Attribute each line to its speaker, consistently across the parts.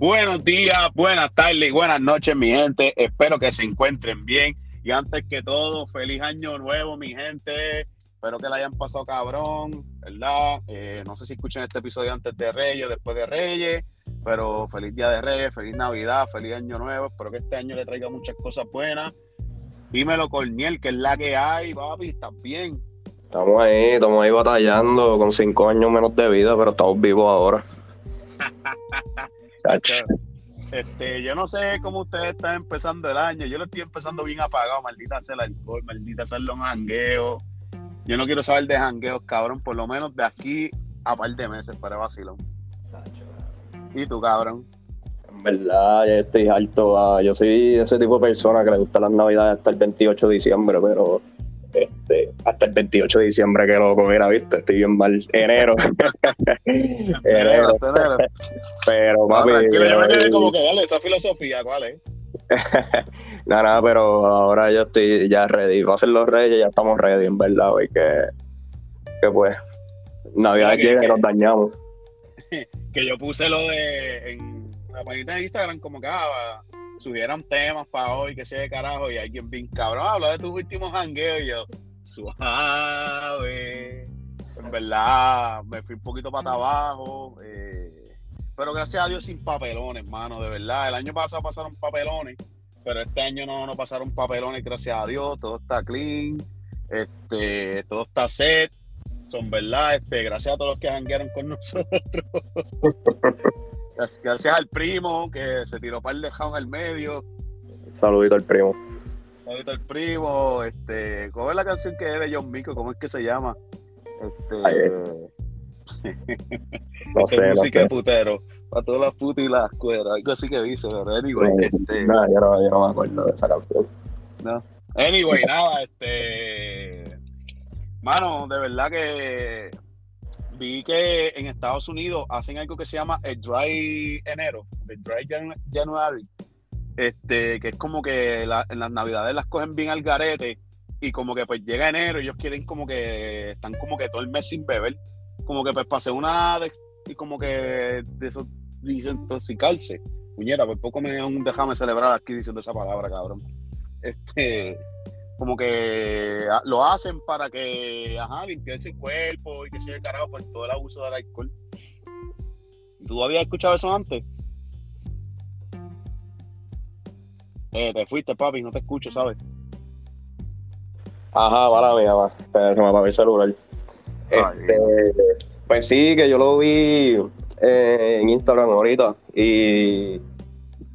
Speaker 1: Buenos días, buenas tardes y buenas noches, mi gente. Espero que se encuentren bien. Y antes que todo, feliz año nuevo, mi gente. Espero que la hayan pasado cabrón, ¿verdad? Eh, no sé si escuchan este episodio antes de Reyes, después de Reyes, pero feliz día de Reyes, feliz Navidad, feliz año nuevo. Espero que este año le traiga muchas cosas buenas. Dímelo, Corniel, que es la que hay, papi, ¿estás bien?
Speaker 2: Estamos ahí, estamos ahí batallando con cinco años menos de vida, pero estamos vivos ahora.
Speaker 1: Este, yo no sé cómo ustedes están empezando el año. Yo lo estoy empezando bien apagado. Maldita sea el alcohol, maldita sea los jangueos. Yo no quiero saber de jangueos, cabrón. Por lo menos de aquí a par de meses para vacilón. ¿Y tú, cabrón?
Speaker 2: En verdad, ya estoy alto. Ah, yo soy ese tipo de persona que le gusta las navidades hasta el 28 de diciembre, pero este, hasta el 28 de diciembre que loco, mira, viste, estoy bien mal. Enero. enero. Pero, papi.
Speaker 1: Eh, como que dale, esa filosofía, ¿cuál es?
Speaker 2: nada, nada, pero ahora yo estoy ya ready. Va a ser los reyes, ya estamos ready, en verdad, güey, que, que pues, Navidad llega y nos dañamos.
Speaker 1: Que yo puse lo de en la página de Instagram como que ah, subieran temas para hoy, que sea de carajo, y alguien bien cabrón, habla de tus últimos jangueos, y yo, suave. En verdad, me fui un poquito para abajo. Eh, pero gracias a Dios sin papelones, hermano, de verdad. El año pasado pasaron papelones, pero este año no, no pasaron papelones, gracias a Dios. Todo está clean, este, todo está set. Son verdad, este, gracias a todos los que janguearon con nosotros. Gracias al primo que se tiró para el dejado en el medio.
Speaker 2: Saludito al primo.
Speaker 1: Saludito al primo. Este, ¿Cómo es la canción que es de John Mico? ¿Cómo es que se llama? Este,
Speaker 2: no
Speaker 1: sé, música de putero. Para todas las putas y las cueras. Algo así que dice, ¿verdad? Anyway, este,
Speaker 2: no, yo no, yo no me acuerdo de esa canción.
Speaker 1: No. Anyway, nada, este. Mano, de verdad que vi que en Estados Unidos hacen algo que se llama el Dry Enero, el Dry January, este, que es como que en las navidades las cogen bien al garete y como que pues llega enero y ellos quieren como que están como que todo el mes sin beber, como que pues pasé una y como que de eso desintoxicarse. Puñeta, por poco me déjame celebrar aquí diciendo esa palabra, cabrón. Este, como que ah, lo hacen para que, ajá, limpiarse el cuerpo y que se carajo por todo el abuso del alcohol. ¿Tú habías escuchado eso antes? Eh, te fuiste, papi, no te escucho, ¿sabes?
Speaker 2: Ajá, mala mía, va. Pero me apaga el celular. Este, pues sí, que yo lo vi eh, en Instagram ahorita y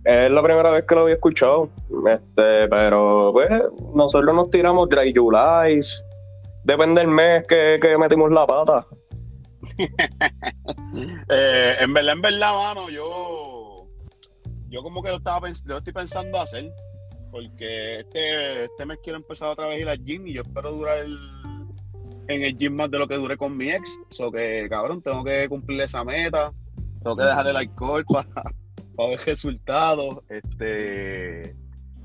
Speaker 2: es la primera vez que lo había escuchado. Este, pero pues nosotros nos tiramos Dry July. Depende del mes que, metimos la pata.
Speaker 1: Eh, en verdad, en verdad, mano, yo, yo como que lo estaba lo estoy pensando hacer. Porque este, este mes quiero empezar otra vez a ir al gym y yo espero durar en el gym más de lo que duré con mi ex. So que, cabrón, tengo que cumplir esa meta. Tengo que dejar el alcohol para para ver resultados. Este.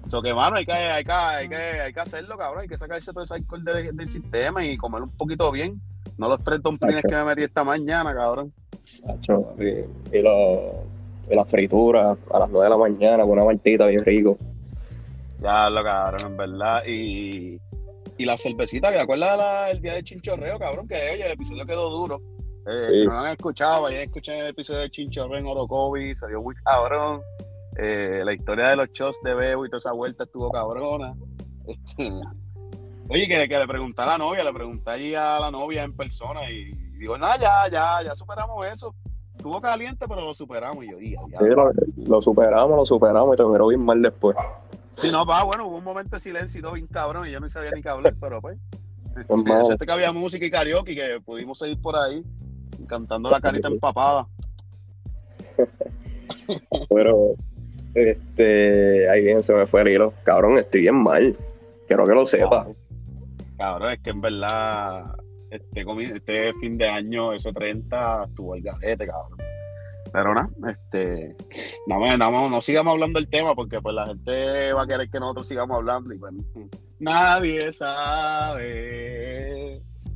Speaker 1: Eso que, mano, hay que, hay, que, hay, que, hay que hacerlo, cabrón. Hay que sacarse todo ese alcohol del, sistema y comer un poquito bien. No los tres domplines que me metí esta mañana, cabrón.
Speaker 2: y, y, lo, y la fritura a las 9 de la mañana con una martita bien rico.
Speaker 1: Ya lo cabrón, en verdad. Y, y la cervecita, ¿te acuerdas del día del chinchorreo, cabrón? Que oye, el episodio quedó duro. Eh, si no lo han escuchado, vayan a escuchar el episodio de Chinchorro en Orocovi, salió muy cabrón. Eh, la historia de los shows de Bebo y toda esa vuelta estuvo cabrona. Este, oye, que, le pregunté a la novia, le pregunté ahí a la novia en persona y digo, nada, ya, ya, ya superamos eso. Estuvo caliente, pero lo superamos. Y yo, dije,
Speaker 2: ya. lo, superamos, lo superamos y te miró bien mal después.
Speaker 1: Sí, no, va, bueno, hubo un momento de silencio y todo bien cabrón y yo no sabía ni qué hablar, pero pues. Este, este que había música y karaoke que pudimos seguir por ahí cantando la carita empapada.
Speaker 2: Pero, este, ahí bien se me fue el hilo. Cabrón, estoy bien mal. Quiero que lo sepa.
Speaker 1: Cabrón, es que en verdad, este, este fin de año, ese 30, estuvo el gajete, cabrón. Pero nada, este, no, no, sigamos hablando del tema porque pues la gente va a querer que nosotros sigamos hablando y pues nadie sabe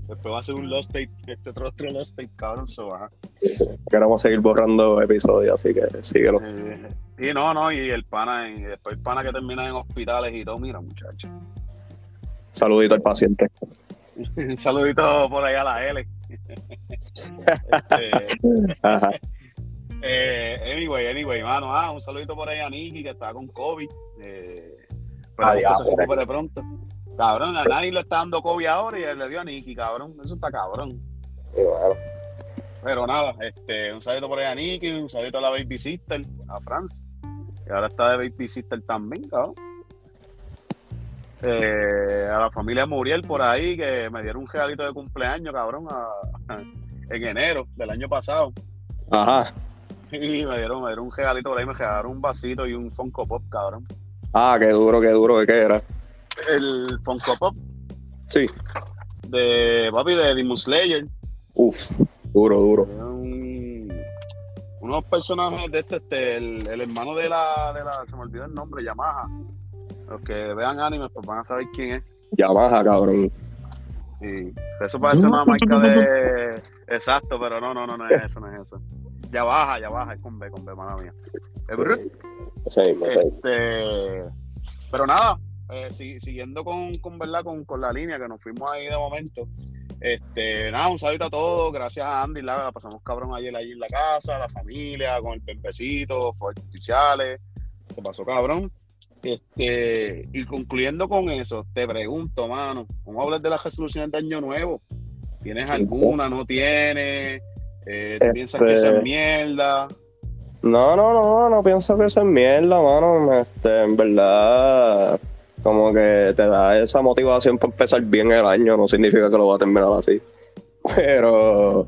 Speaker 1: Después va a ser un Lost State, este otro, otro Lost State, cabrón, se baja.
Speaker 2: Queremos seguir borrando episodios, así que síguelo.
Speaker 1: Eh, y no, no, y el pana, y después el pana que termina en hospitales y todo, mira, muchachos.
Speaker 2: Saludito al paciente.
Speaker 1: Un saludito por ahí a la L. este. Eh, anyway, anyway, mano, ah, un saludito por ahí a Nicky que está con COVID. Eh, pero se recupere pronto. Cabrón, a nadie le está dando COVID ahora y él le dio a Nicky, cabrón. Eso está cabrón. Pero nada, este, un saludito por ahí a Nicky, un saludito a la Baby Sister, a France. Y ahora está de Baby Sister también, cabrón. Eh, a la familia Muriel por ahí, que me dieron un regalito de cumpleaños, cabrón, en enero del año pasado.
Speaker 2: Ajá.
Speaker 1: Y me dieron, me dieron un regalito por ahí, me regalaron un vasito y un Funko Pop, cabrón.
Speaker 2: Ah, qué duro, qué duro, ¿qué era?
Speaker 1: El Funko Pop.
Speaker 2: Sí.
Speaker 1: De papi de Demon Slayer.
Speaker 2: Uf, duro, duro.
Speaker 1: unos personajes de este, este el, el, hermano de la, de la, se me olvidó el nombre, Yamaha. Los que vean animes pues van a saber quién es.
Speaker 2: Yamaha, cabrón.
Speaker 1: Sí, eso parece una marca de... Exacto, pero no, no, no, no es eso, no es eso. Ya baja, ya baja, es con B, con B, mala mía.
Speaker 2: Sí,
Speaker 1: este, pero nada, eh, siguiendo con, con, ¿verdad? Con, con, la línea que nos fuimos ahí de momento. Este, nada, un saludo a todos, gracias a Andy, la, pasamos cabrón ayer allí en la casa, la familia, con el pempecito, fuegos artificiales, se pasó cabrón. Este, y concluyendo con eso, te pregunto, mano, ¿cómo hablas de las resoluciones de Año Nuevo? ¿Tienes alguna? ¿No tienes? Eh, piensas que eso es este, mierda?
Speaker 2: No, no, no, no pienso que eso es mierda, mano. Este, en verdad, como que te da esa motivación para empezar bien el año, no significa que lo va a terminar así. Pero,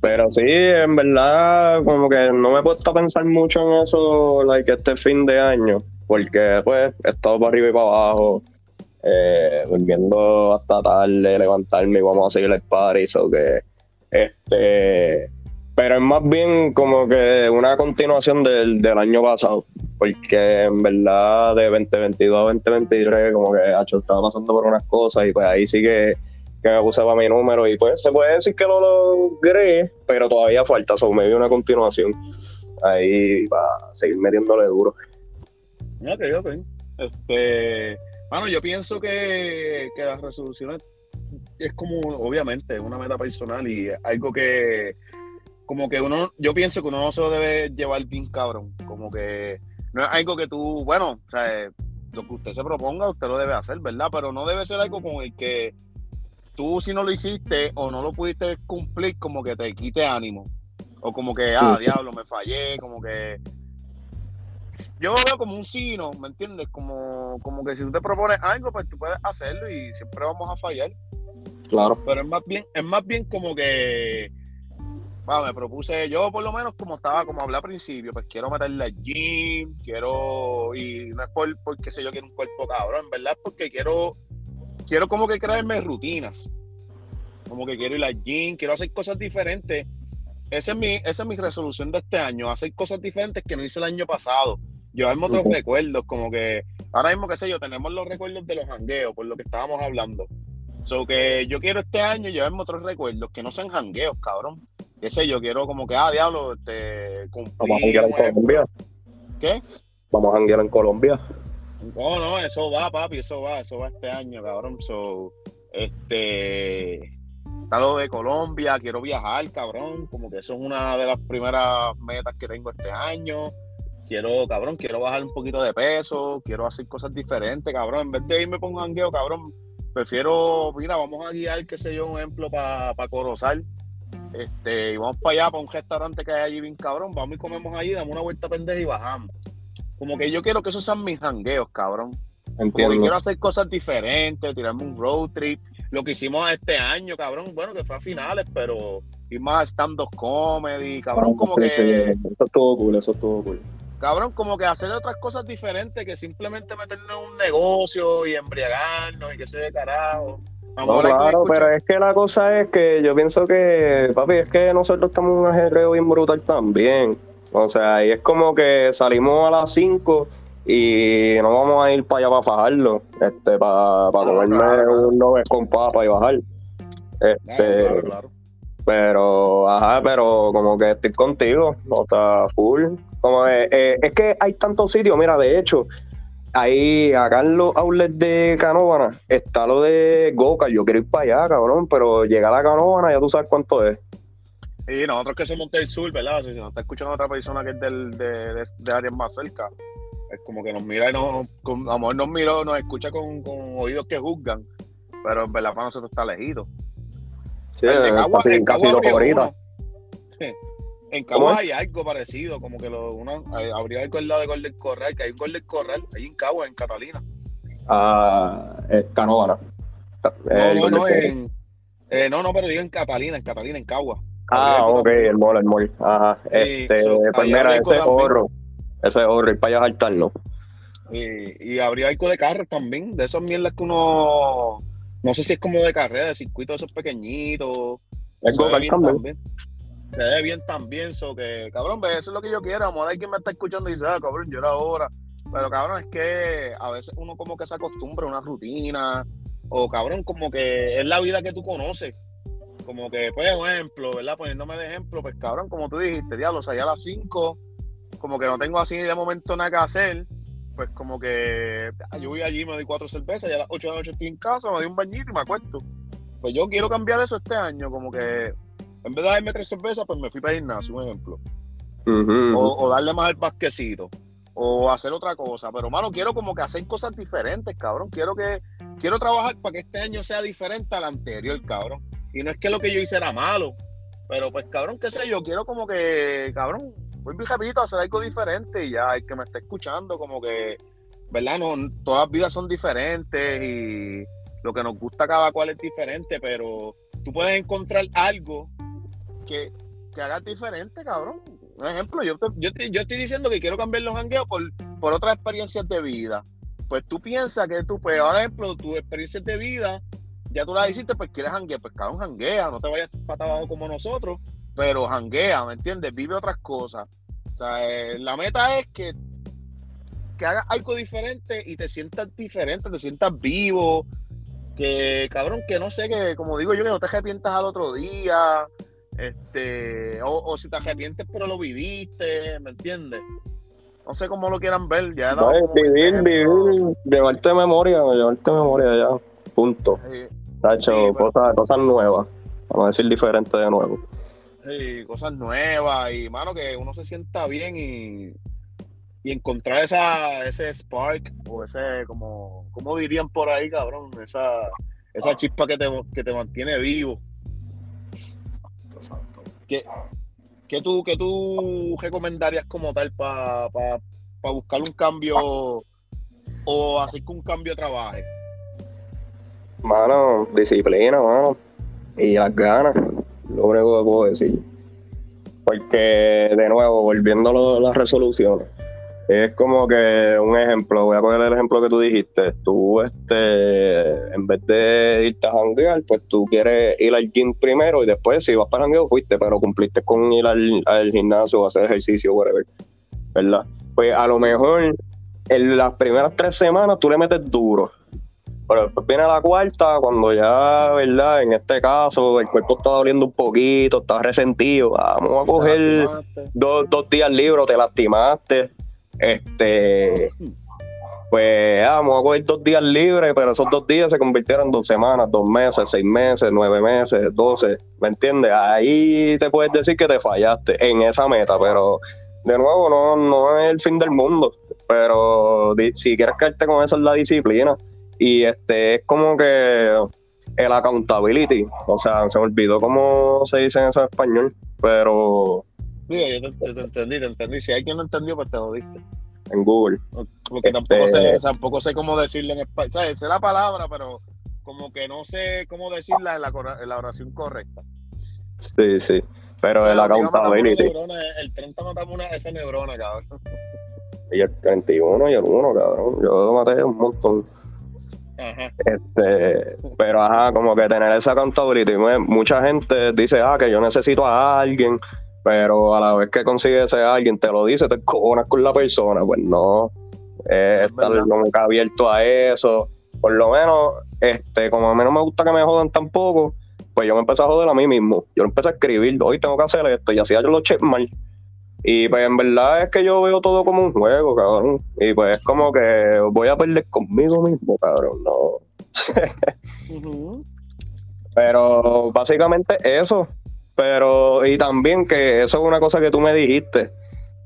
Speaker 2: pero sí, en verdad, como que no me he puesto a pensar mucho en eso, like, este fin de año, porque pues he estado para arriba y para abajo, eh, durmiendo hasta tarde, levantarme y vamos a seguir el party, o que este, pero es más bien como que una continuación del, año pasado, porque en verdad de 2022 a 2023 como que hecho, estaba pasando por unas cosas y pues ahí sí que, me puse para mi número y pues se puede decir que lo logré, pero todavía falta, so, me dio una continuación ahí para seguir metiéndole duro.
Speaker 1: Ok, ok. Este, bueno, yo pienso que, que las resoluciones es como, obviamente, una meta personal y algo que, como que uno, yo pienso que uno no se lo debe llevar bien cabrón, como que no es algo que tú, bueno, o sea, lo que usted se proponga, usted lo debe hacer, ¿verdad? Pero no debe ser algo con el que tú si no lo hiciste o no lo pudiste cumplir, como que te quite ánimo. O como que, ah, diablo, me fallé, como que... Yo lo veo como un sino, ¿me entiendes? Como, como que si tú te propones algo, pues tú puedes hacerlo y siempre vamos a fallar.
Speaker 2: Claro.
Speaker 1: Pero es más bien, es más bien como que me propuse, yo por lo menos como estaba, como hablé al principio, pues quiero meterle al gym, quiero, y no es por, porque sé yo quiero un cuerpo cabrón, en verdad es porque quiero, quiero como que crearme rutinas. Como que quiero ir al gym, quiero hacer cosas diferentes. Esa es mi, esa es mi resolución de este año, hacer cosas diferentes que no hice el año pasado. Llevarme otros recuerdos, como que ahora mismo, qué sé yo, tenemos los recuerdos de los jangueos, por lo que estábamos hablando So que yo quiero este año llevarme otros recuerdos que no sean jangueos, cabrón. Qué sé yo, quiero como que, ah, diablo, este,
Speaker 2: Vamos a janguear en Colombia.
Speaker 1: ¿Qué?
Speaker 2: Vamos a janguear en Colombia.
Speaker 1: No, no, eso va, papi, eso va, eso va este año, cabrón. So, este, está lo de Colombia, quiero viajar, cabrón. Como que eso es una de las primeras metas que tengo este año. Quiero, cabrón, quiero bajar un poquito de peso, quiero hacer cosas diferentes, cabrón. En vez de irme con un jangueo, cabrón, prefiero, mira, vamos a guiar, qué sé yo, un ejemplo para pa Corozal. Este, y vamos para allá, para un restaurante que hay allí bien cabrón. Vamos y comemos allí, damos una vuelta pendeja y bajamos. Como que yo quiero que esos sean mis jangueos, cabrón. Entiendo. quiero hacer cosas diferentes, tirarme un road trip. Lo que hicimos este año, cabrón, bueno, que fue a finales, pero ir más stand-up comedy, cabrón, como que.
Speaker 2: Eso es todo cool, eso es todo cool
Speaker 1: cabrón, como que hacer otras cosas diferentes que simplemente meternos en un negocio y embriagarnos y que se de carajo.
Speaker 2: no, claro, pero es que la cosa es que yo pienso que, papi, es que nosotros estamos en un ajedreo bien brutal también. O sea, y es como que salimos a las 5 y no vamos a ir para allá para fajarlo, este, para, para comerme un nove con papa y bajar. Este, Pero, ajá, pero como que estoy contigo, no está full. Como es, eh, es que hay tantos sitios, mira, de hecho, ahí acá en los outlets de Canóvana está lo de Goka. Yo quiero ir para allá, cabrón, pero llegar a Canóvana ya tú sabes cuánto es.
Speaker 1: Y nosotros que somos del sur, ¿verdad? Si nos está escuchando otra persona que es del, de, de, de áreas más cerca, es como que nos mira y nos, a lo mejor nos mira, nos escucha con, con oídos que juzgan, pero en verdad para nosotros está lejido.
Speaker 2: Sí, el de Cagua, casi, en Cagua
Speaker 1: En Cagua hay algo parecido, como que lo, uno, habría algo al lado de Golden Corral, que hay un Golden Corral ahí en Cagua, en Catalina.
Speaker 2: Ah, eh, Canóvana.
Speaker 1: No, no, no, en, eh, no, no, pero digo en Catalina, en Catalina, en Cagua.
Speaker 2: Ah, ok, el mall, el mall. Ajá. este, pues mira, ese es oro. Ese es oro, y para allá saltarlo.
Speaker 1: Y, y habría algo de carros también, de esas mierdas que uno. No sé si es como de carrera, de circuito esos pequeñitos.
Speaker 2: Es bien también.
Speaker 1: Se ve bien también, so que, cabrón, ve, eso es lo que yo quiero. Amor, hay quien me está escuchando y dice, ah, cabrón, yo era ahora. Pero cabrón, es que a veces uno como que se acostumbra a una rutina. O cabrón, como que es la vida que tú conoces como que, pues, un ejemplo, ¿verdad? Poniéndome de ejemplo, pues cabrón, como tú dijiste, diablo, salí a las 5, como que no tengo así de momento nada que hacer, pues como que yo voy allí, me doy cuatro cervezas, y a las 8 de la noche estoy en casa, me doy un bañito y me acuesto. Pues yo quiero cambiar eso este año, como que en vez de darme tres cervezas, pues me fui para el gimnasio, un ejemplo. o, darle más el basquecito. O hacer otra cosa. Pero, mano, quiero como que hacer cosas diferentes, cabrón. Quiero que quiero trabajar para que este año sea diferente al anterior, cabrón. Y no es que lo que yo hice era malo, pero pues cabrón, qué sé yo, quiero como que, cabrón, voy muy rapidito a hacer algo diferente y ya el que me está escuchando, como que, ¿verdad? No, todas las vidas son diferentes y lo que nos gusta cada cual es diferente, pero tú puedes encontrar algo que, que hagas diferente, cabrón. Un ejemplo, yo, estoy diciendo que quiero cambiar los jangueos por, por otras experiencias de vida. Pues tú piensas que tú, pues, por ejemplo, tus experiencias de vida ya tú la hiciste, pues quieres janguear, pues cabrón, janguea, no te vayas para abajo como nosotros, pero janguea, ¿me entiendes? Vive otras cosas. O sea, eh, la meta es que, que hagas algo diferente y te sientas diferente, te sientas vivo, que cabrón, que no sé, que como digo yo, que no te arrepientas al otro día, este, o, si te arrepientes pero lo viviste, ¿me entiendes? No sé cómo lo quieran ver, ya
Speaker 2: no, vivir, vivir, llevarte memoria, llevarte memoria ya, punto. Hecho cosas, cosas nuevas, vamos a decir diferente de nuevo.
Speaker 1: Sí, cosas nuevas y, mano, que uno se sienta bien y, y encontrar esa, ese spark o ese, como, como dirían por ahí, cabrón, esa, esa chispa que te, que te mantiene vivo. ¿Qué, qué, tú, qué tú recomendarías como tal para pa, buscar un cambio o hacer que un cambio trabaje?
Speaker 2: Mano, disciplina, mano. Y las ganas, lo único que puedo decir. Porque, de nuevo, volviendo a las resoluciones, es como que un ejemplo, voy a poner el ejemplo que tú dijiste. Tú, este, en vez de irte a janguear, pues tú quieres ir al gym primero y después, si vas para jangueo, fuiste, pero cumpliste con ir al, al gimnasio o hacer ejercicio, whatever. ¿Verdad? Pues a lo mejor en las primeras tres semanas tú le metes duro pero después viene la cuarta, cuando ya, ¿verdad? En este caso, el cuerpo está doliendo un poquito, está resentido. Vamos a coger dos, días libres, te lastimaste. Este. Pues vamos a coger dos días libres, pero esos dos días se convirtieron en dos semanas, dos meses, seis meses, nueve meses, doce. ¿Me entiendes? Ahí te puedes decir que te fallaste en esa meta, pero de nuevo, no, no es el fin del mundo. Pero si quieres caerte con eso en la disciplina y este es como que el accountability, o sea, se me olvidó cómo se dice eso en español, pero...
Speaker 1: Sí, yo te, entendí, te entendí. Si hay quien no entendió, pues te jodiste.
Speaker 2: En Google.
Speaker 1: Porque tampoco, sé, este tampoco sé cómo decirlo en español. O sea, sé la palabra, pero como que no sé cómo decirla en la, en la oración correcta.
Speaker 2: Sí, sí. Pero el accountability.
Speaker 1: el 30 matamos una, esa neurona, cabrón.
Speaker 2: Y el 31 y el 1, cabrón. Yo maté un montón. Este, pero ajá, como que tener esa accountability. Mucha gente dice, ah, que yo necesito a alguien, pero a la vez que consigue ese alguien, te lo dice, te cojonas con la persona. Pues no, es estar nunca abierto a eso. Por lo menos, este, como a mí no me gusta que me jodan tampoco, pues yo me empecé a joder a mí mismo. Yo empecé a escribir, hoy tengo que hacer esto, y hacía yo los checks mal. Y pues en verdad es que yo veo todo como un juego, cabrón. Y pues es como que voy a perder conmigo mismo, cabrón, no. Pero básicamente eso. Pero, y también que eso es una cosa que tú me dijiste.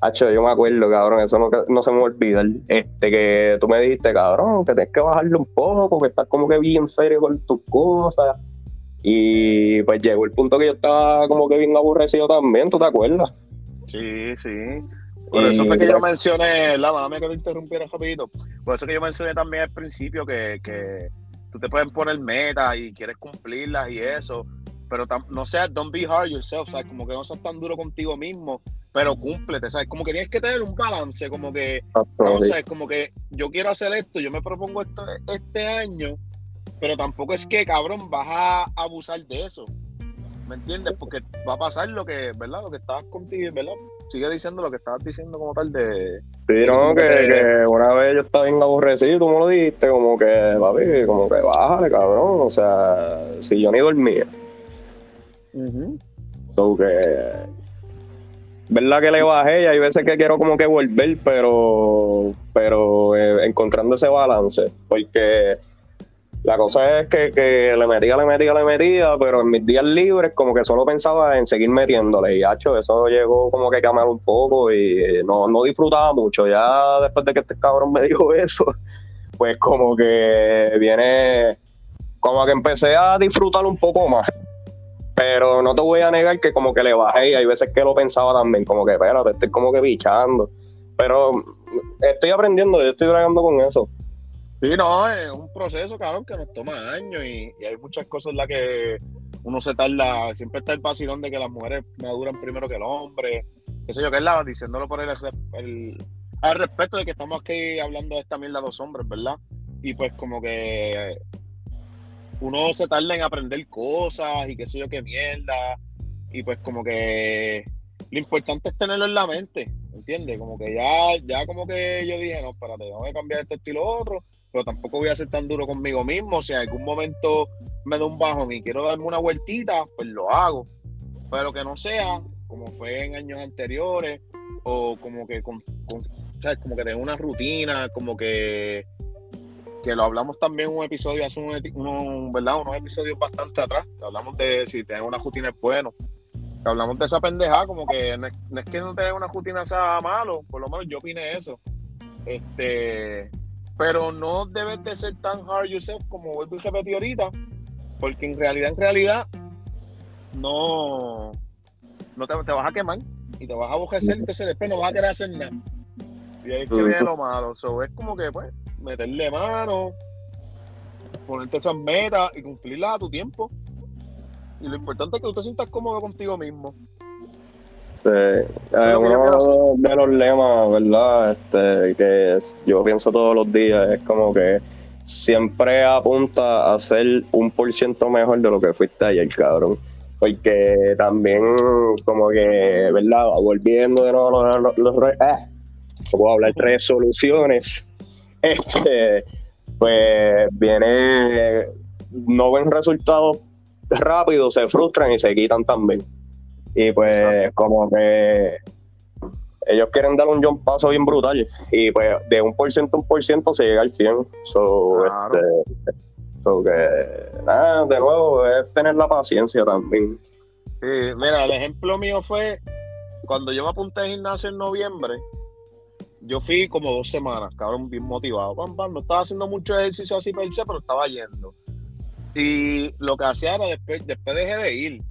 Speaker 2: Hacho, yo me acuerdo, cabrón, eso no, no se me olvida. Este, que tú me dijiste, cabrón, que tienes que bajarle un poco, que estás como que bien serio con tus cosas. Y pues llegó el punto que yo estaba como que bien aborrecido también, ¿tú te acuerdas?
Speaker 1: Sí, sí. Por eso fue que yo mencioné, la dame que te interrumpiera rapidito. Por eso que yo mencioné también al principio que, que tú te puedes poner metas y quieres cumplirlas y eso, pero no seas, don't be hard yourself, ¿sabes? Como que no seas tan duro contigo mismo, pero cúmplete, ¿sabes? Como que tienes que tener un balance, como que, no, ¿sabes? Como que yo quiero hacer esto, yo me propongo esto este año, pero tampoco es que, cabrón, vas a abusar de eso. ¿Me entiendes? Porque va a pasar lo que, ¿verdad? Lo que estabas contigo, ¿verdad? Sigue diciendo lo que estabas diciendo como tal de...
Speaker 2: Sí, no, que, una vez yo estaba bien aborrecido, tú me lo dijiste, como que, papi, como que bájale, cabrón. O sea, si yo ni dormía. Uh So que... ¿Verdad que le bajé? Y hay veces que quiero como que volver, pero... Pero eh, encontrando ese balance. Porque la cosa es que, le metía, le metía, le metía, pero en mis días libres como que solo pensaba en seguir metiéndole. Y hacho, eso llegó como que a cambiar un poco y no, no disfrutaba mucho. Ya después de que este cabrón me dijo eso, pues como que viene, como que empecé a disfrutar un poco más. Pero no te voy a negar que como que le bajé y hay veces que lo pensaba también, como que espérate, estoy como que bichando. Pero estoy aprendiendo, yo estoy bregando con eso.
Speaker 1: Sí, no, es un proceso, cabrón, que nos toma años y, hay muchas cosas en las que uno se tarda, siempre está el vacilón de que las mujeres maduran primero que el hombre, qué sé yo, que es la, diciéndolo por el, al respecto de que estamos aquí hablando de esta mierda dos hombres, ¿verdad? Y pues como que uno se tarda en aprender cosas y qué sé yo, qué mierda, y pues como que lo importante es tenerlo en la mente, ¿entiendes? Como que ya, ya como que yo dije, no, espérate, tengo que cambiar este estilo otro, pero tampoco voy a ser tan duro conmigo mismo. Si en algún momento me da un bajón y quiero darme una vueltita, pues lo hago. Pero que no sea como fue en años anteriores o como que con, ¿sabes? como que tenga una rutina, como que que lo hablamos también un episodio hace un, ¿verdad? unos episodios bastante atrás, hablamos de si tener una rutina es bueno. hablamos de esa pendejada, como que no es, que no tener una rutina sea malo, por lo menos yo opine eso. Este, pero no debes de ser tan hard yourself como vuelvo a repetir ahorita, porque en realidad, en realidad, no, no te, vas a quemar y te vas a aborrecer, entonces después no vas a querer hacer nada. Y ahí es que viene lo malo. So, es como que, pues, meterle mano, ponerte esas metas y cumplirlas a tu tiempo. Y lo importante es que tú te sientas cómodo contigo mismo.
Speaker 2: Sí, es uno de los lemas, ¿verdad? Este, que yo pienso todos los días, es como que siempre apunta a ser un por ciento mejor de lo que fuiste ayer, cabrón. Porque también, como que, ¿verdad? Volviendo de nuevo los, los, eh, puedo hablar tres soluciones. Este, pues viene, no ven resultados rápidos, se frustran y se quitan también. Y pues como que ellos quieren dar un jump paso bien brutal y pues de un por ciento a un por ciento se llega al 100. So, este, so que nada, de nuevo es tener la paciencia también.
Speaker 1: Sí, mira, el ejemplo mío fue cuando yo me apunté al gimnasio en noviembre. Yo fui como dos semanas, cabrón, bien motivado. no estaba haciendo mucho ejercicio así per se, pero estaba yendo. Y lo que hacía era después, después dejé de ir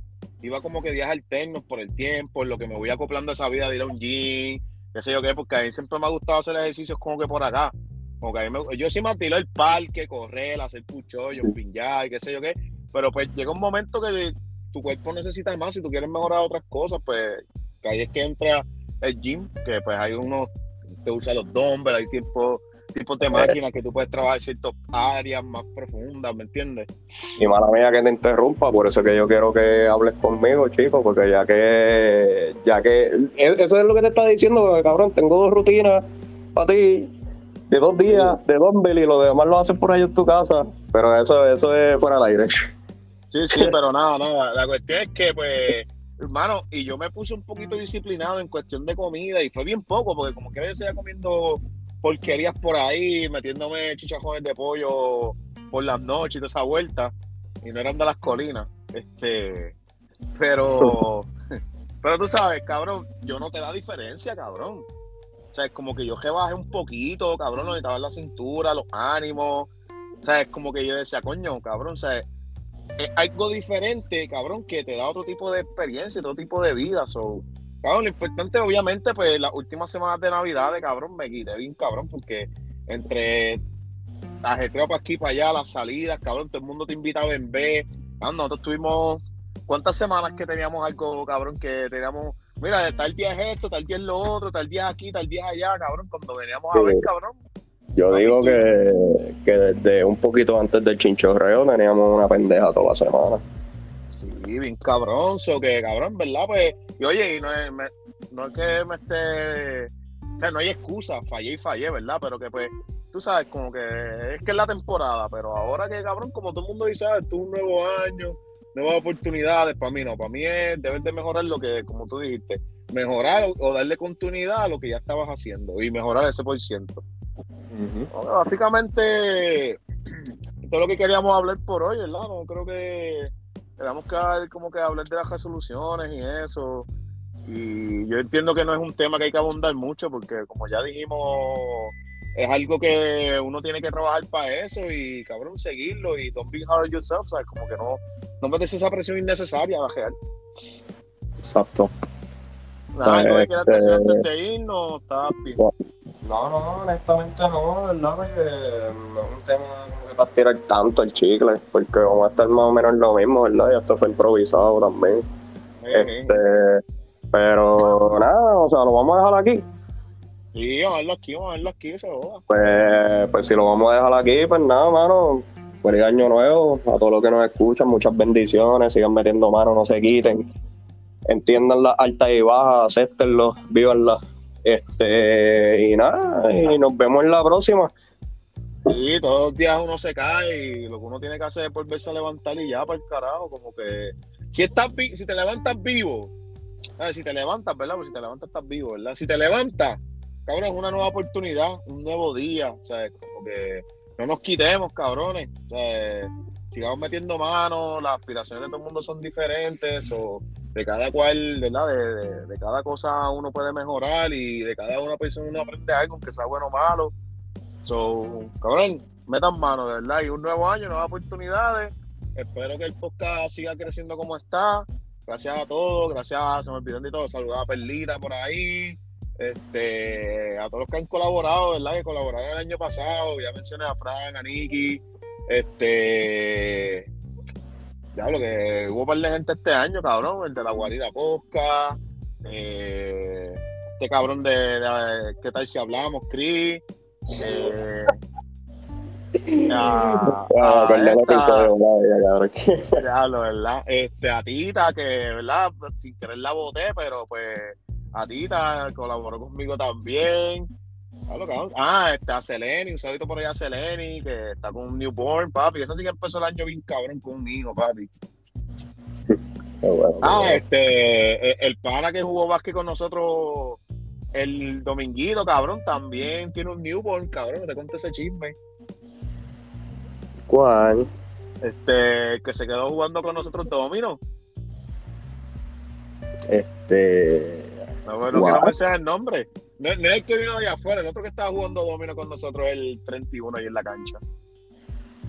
Speaker 1: iba como que días alternos por el tiempo, en lo que me voy acoplando a esa vida de ir a un gym, qué sé yo qué, porque a mí siempre me ha gustado hacer ejercicios como que por acá. Como que a mí me, yo sí me tiro el parque, correr, hacer pucho, jumping jack, qué sé yo qué, pero pues llega un momento que tu cuerpo necesita más, si tú quieres mejorar otras cosas, pues que ahí es que entra el gym, que pues hay uno que usa los dumbbells, hay tiempo tipos de máquinas que tú puedes trabajar ciertas áreas más profundas, ¿me entiendes?
Speaker 2: Y mala mía que te interrumpa, por eso que yo quiero que hables conmigo, chicos, porque ya que, ya que, e, eso es lo que te estaba diciendo, cabrón, tengo dos rutinas para ti, de dos días, de dumbbell y lo demás lo haces por ahí en tu casa, pero eso, eso es fuera del aire.
Speaker 1: Sí, sí, pero nada, nada. La cuestión es que, pues, hermano, y yo me puse un poquito disciplinado en cuestión de comida y fue bien poco, porque como que yo seguía comiendo porquerías por ahí, metiéndome chichajones de pollo por las noches y toda esa vuelta, y no eran de las colinas. Este, pero, pero tú sabes, cabrón, yo no te da diferencia, cabrón. O sea, es como que yo que bajé un poquito, cabrón, en la cintura, los ánimos. O sea, es como que yo decía, coño, cabrón, o sea, es algo diferente, cabrón, que te da otro tipo de experiencia, otro tipo de vida. So, cabrón, lo importante, obviamente, pues las últimas semanas de Navidad, cabrón, me quité bien, cabrón, porque entre ajetreo para aquí, para allá, las salidas, cabrón, todo el mundo te invita a ver. nosotros tuvimos, ¿cuántas semanas que teníamos algo, cabrón, que teníamos, mira, tal día es esto, tal día es lo otro, tal día es aquí, tal día es allá, cabrón, cuando veníamos a ver, cabrón,
Speaker 2: yo digo que, que desde un poquito antes del chinchorreo teníamos una pendeja toda la semana.
Speaker 1: Sí, bien cabrón, so que cabrón, ¿verdad? Pues, y oye, y no es, no es que me esté. O sea, no hay excusa, fallé y fallé, ¿verdad? Pero que pues, tú sabes, como que es que es la temporada, pero ahora que cabrón, como todo el mundo dice, ah, es un nuevo año, nuevas oportunidades, para mí no, para mí es deber de mejorar lo que, como tú dijiste, mejorar o darle continuidad a lo que ya estabas haciendo y mejorar ese por ciento básicamente, esto es lo que queríamos hablar por hoy, ¿verdad? No creo que tenemos que como que hablar de las resoluciones y eso. Y yo entiendo que no es un tema que hay que abundar mucho porque como ya dijimos, es algo que uno tiene que trabajar para eso y cabrón, seguirlo y don't be hard yourself, ¿sabes? Como que no, no metes esa presión innecesaria real.
Speaker 2: Exacto.
Speaker 1: Nada, no hay que este... antes de irnos, está bien.
Speaker 2: No, no, honestamente no, ¿verdad? Porque no es un tema como que te tirar tanto el chicle, porque vamos a estar más o menos lo mismo, ¿verdad? Y esto fue improvisado también. este, pero nada, o sea, lo vamos a dejar aquí.
Speaker 1: Sí, vamos a verlo aquí, vamos a verlo aquí, se
Speaker 2: Pues, pues si lo vamos a dejar aquí, pues nada, mano. Feliz año nuevo a todos los que nos escuchan, muchas bendiciones, sigan metiendo mano, no se quiten. Entiendan las altas y bajas, acéptenlo, vívanlas este, y nada, y nos vemos en la próxima.
Speaker 1: Sí, todos los días uno se cae y lo que uno tiene que hacer es volverse a levantar y ya para el carajo, como que si estás si te levantas vivo, si te levantas, ¿verdad? Pues si te levantas estás vivo, ¿verdad? Si te levantas, cabrón, es una nueva oportunidad, un nuevo día, o sea, como que no nos quitemos, cabrones, o sea, sigamos metiendo manos, las aspiraciones de todo el mundo son diferentes, o de cada cual, ¿verdad? De, de, cada cosa uno puede mejorar y de cada una persona uno aprende algo, aunque sea bueno o malo. So, cabrón, metan mano, de verdad, y un nuevo año, nuevas oportunidades. Espero que el podcast siga creciendo como está. Gracias a todos, gracias, se me olvidó de todo, saludar a Perlita por ahí, este, a todos los que han colaborado, ¿verdad? Que colaboraron el año pasado, ya mencioné a Fran, a Nicky, este, ya lo que hubo un par de gente este año, cabrón, el de la guarida Posca, eh, este cabrón de, ¿qué tal si hablamos, Chris? Eh, a, ya lo verdad este a Tita que verdad sin querer la boté pero pues a Tita colaboró conmigo también Ah, está Seleni, un saludito por allá a Seleni, que está con un newborn, papi. Eso sí que empezó el año bien cabrón con un hijo, papi. ah, este, e, el pana que jugó básquet con nosotros el dominguito, cabrón, también tiene un newborn, cabrón, te conté ese chisme.
Speaker 2: ¿Cuál?
Speaker 1: Este, que se quedó jugando con nosotros domino.
Speaker 2: Este.
Speaker 1: No, bueno, que no me sea el nombre. No, es el que vino de afuera, el otro que estaba jugando domino con nosotros el 31 ahí en la cancha.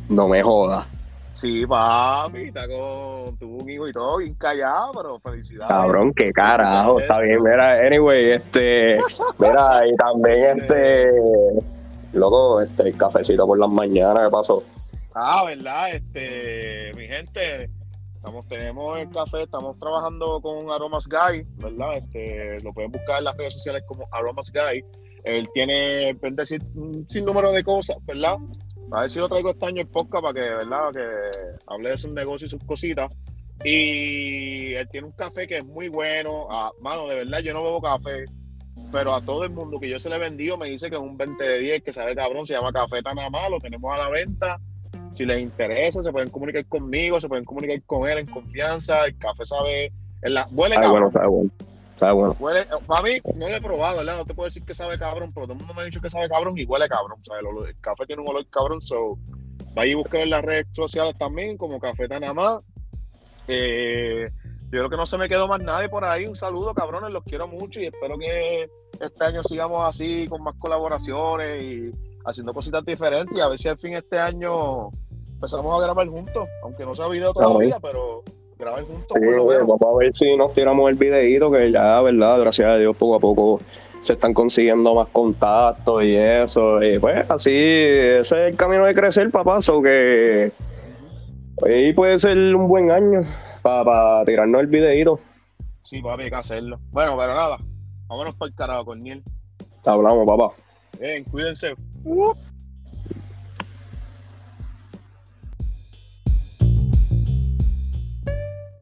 Speaker 2: No me jodas.
Speaker 1: Sí, papi, está con tu hijo y todo, bien callado, pero felicidades.
Speaker 2: Cabrón, qué carajo, está bien. Mira, anyway, este, mira, y también este, loco, este, el cafecito por las mañanas, ¿qué pasó?
Speaker 1: Ah, verdad, este, mi gente, Tenemos el café, estamos trabajando con Aromas Guy, ¿verdad? Este, lo pueden buscar en las redes sociales como Aromas Guy. Él tiene, vende un sinnúmero de cosas, ¿verdad? A ver si lo traigo este año en podcast para que, ¿verdad? Que hable de sus negocios y sus cositas. Y él tiene un café que es muy bueno. Ah, mano, de verdad, yo no bebo café, pero a todo el mundo que yo se le he vendido me dice que es un 20 de 10, que sabe cabrón, se llama Café Tanamá, lo tenemos a la venta si les interesa, se pueden comunicar conmigo, se pueden comunicar con él en confianza. El café sabe. En la, huele
Speaker 2: cabrón. bueno, sabe bueno. Sabe bueno.
Speaker 1: Huele, para mí, no lo he probado, ¿verdad? No te puedo decir que sabe cabrón, pero todo el mundo me ha dicho que sabe cabrón y huele cabrón. El, el, café tiene un olor cabrón, so. Vaya y buscar en las redes sociales también, como Café Tanamá. Eh, yo creo que no se me quedó más nadie por ahí. Un saludo, cabrones, los quiero mucho y espero que este año sigamos así con más colaboraciones y haciendo cositas diferentes y a ver si al fin este año empezamos a grabar juntos, aunque no sea video todavía, pero grabar juntos.
Speaker 2: vamos a ver si nos tiramos el videito que ya, verdad, gracias a Dios, poco a poco se están consiguiendo más contactos y eso. Y pues así, ese es el camino de crecer, papá, o que hoy puede ser un buen año para tirarnos el videito.
Speaker 1: Sí, papi, hay que hacerlo. Bueno, pero nada, vámonos para el carajo, Corniel.
Speaker 2: Hablamos, papá.
Speaker 1: Bien, cuídense. Uh.